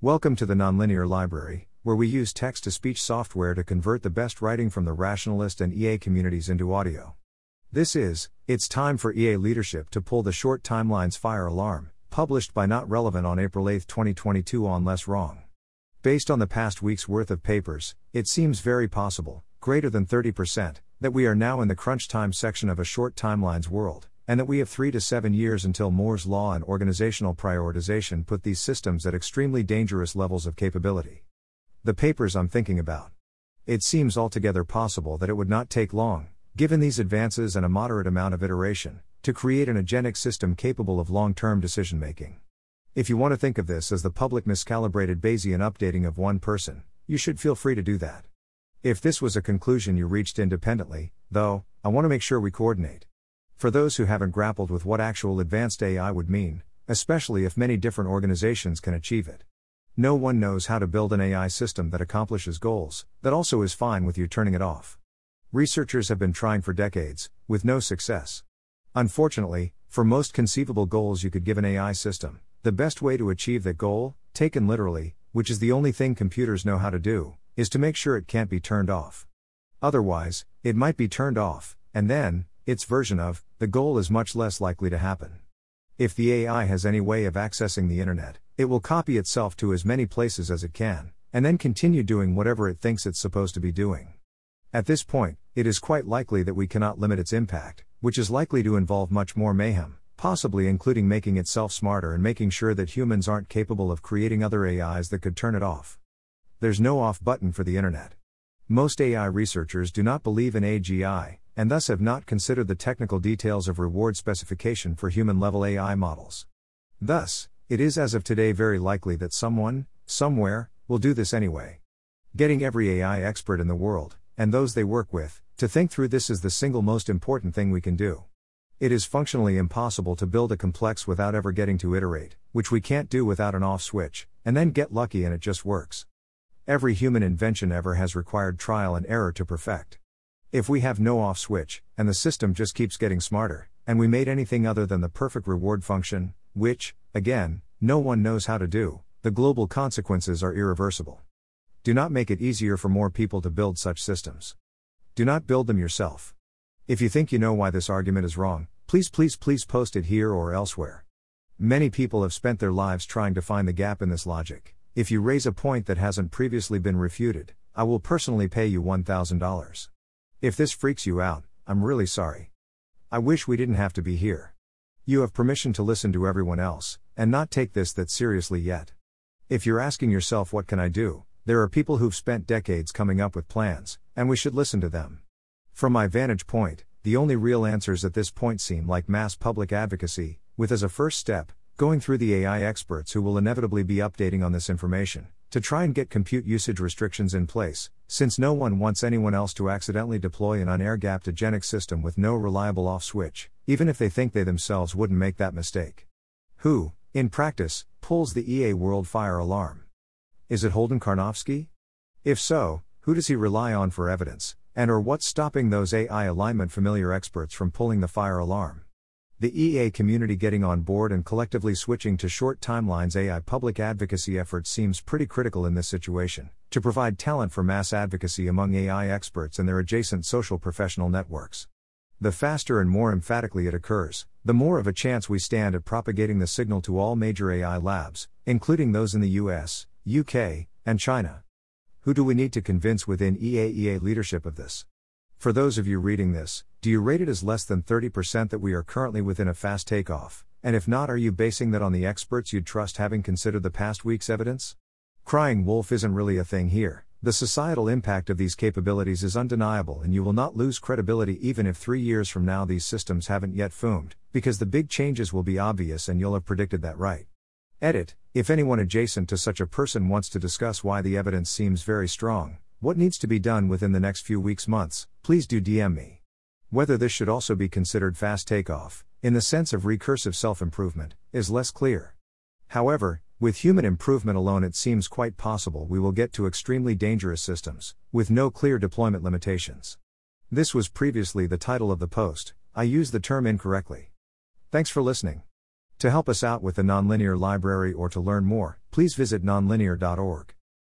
Welcome to the Nonlinear Library, where we use text to speech software to convert the best writing from the rationalist and EA communities into audio. This is, it's time for EA leadership to pull the short timelines fire alarm, published by Not Relevant on April 8, 2022 on Less Wrong. Based on the past week's worth of papers, it seems very possible, greater than 30%, that we are now in the crunch time section of a short timelines world and that we have three to seven years until Moore's law and organizational prioritization put these systems at extremely dangerous levels of capability. The papers I'm thinking about. It seems altogether possible that it would not take long, given these advances and a moderate amount of iteration, to create an agentic system capable of long term decision making. If you want to think of this as the public miscalibrated Bayesian updating of one person, you should feel free to do that. If this was a conclusion you reached independently, though, I want to make sure we coordinate. For those who haven't grappled with what actual advanced AI would mean, especially if many different organizations can achieve it. No one knows how to build an AI system that accomplishes goals, that also is fine with you turning it off. Researchers have been trying for decades, with no success. Unfortunately, for most conceivable goals you could give an AI system, the best way to achieve that goal, taken literally, which is the only thing computers know how to do, is to make sure it can't be turned off. Otherwise, it might be turned off, and then, its version of, the goal is much less likely to happen. If the AI has any way of accessing the internet, it will copy itself to as many places as it can, and then continue doing whatever it thinks it's supposed to be doing. At this point, it is quite likely that we cannot limit its impact, which is likely to involve much more mayhem, possibly including making itself smarter and making sure that humans aren't capable of creating other AIs that could turn it off. There's no off button for the internet. Most AI researchers do not believe in AGI, and thus have not considered the technical details of reward specification for human level AI models. Thus, it is as of today very likely that someone, somewhere, will do this anyway. Getting every AI expert in the world, and those they work with, to think through this is the single most important thing we can do. It is functionally impossible to build a complex without ever getting to iterate, which we can't do without an off switch, and then get lucky and it just works. Every human invention ever has required trial and error to perfect. If we have no off switch, and the system just keeps getting smarter, and we made anything other than the perfect reward function, which, again, no one knows how to do, the global consequences are irreversible. Do not make it easier for more people to build such systems. Do not build them yourself. If you think you know why this argument is wrong, please, please, please post it here or elsewhere. Many people have spent their lives trying to find the gap in this logic. If you raise a point that hasn't previously been refuted, I will personally pay you $1,000. If this freaks you out, I'm really sorry. I wish we didn't have to be here. You have permission to listen to everyone else, and not take this that seriously yet. If you're asking yourself, what can I do? There are people who've spent decades coming up with plans, and we should listen to them. From my vantage point, the only real answers at this point seem like mass public advocacy, with as a first step, going through the AI experts who will inevitably be updating on this information, to try and get compute usage restrictions in place, since no one wants anyone else to accidentally deploy an unair gapped agentic system with no reliable off switch, even if they think they themselves wouldn't make that mistake. Who, in practice, pulls the EA world fire alarm? Is it Holden Karnofsky? If so, who does he rely on for evidence, and or what's stopping those AI alignment familiar experts from pulling the fire alarm? The EA community getting on board and collectively switching to short timelines AI public advocacy efforts seems pretty critical in this situation, to provide talent for mass advocacy among AI experts and their adjacent social professional networks. The faster and more emphatically it occurs, the more of a chance we stand at propagating the signal to all major AI labs, including those in the US, UK, and China. Who do we need to convince within EAEA leadership of this? For those of you reading this, do you rate it as less than 30% that we are currently within a fast takeoff? And if not, are you basing that on the experts you'd trust having considered the past week's evidence? Crying wolf isn't really a thing here. The societal impact of these capabilities is undeniable, and you will not lose credibility even if three years from now these systems haven't yet foomed, because the big changes will be obvious and you'll have predicted that right. Edit If anyone adjacent to such a person wants to discuss why the evidence seems very strong, what needs to be done within the next few weeks, months, please do DM me. Whether this should also be considered fast takeoff, in the sense of recursive self improvement, is less clear. However, with human improvement alone, it seems quite possible we will get to extremely dangerous systems, with no clear deployment limitations. This was previously the title of the post, I used the term incorrectly. Thanks for listening. To help us out with the nonlinear library or to learn more, please visit nonlinear.org.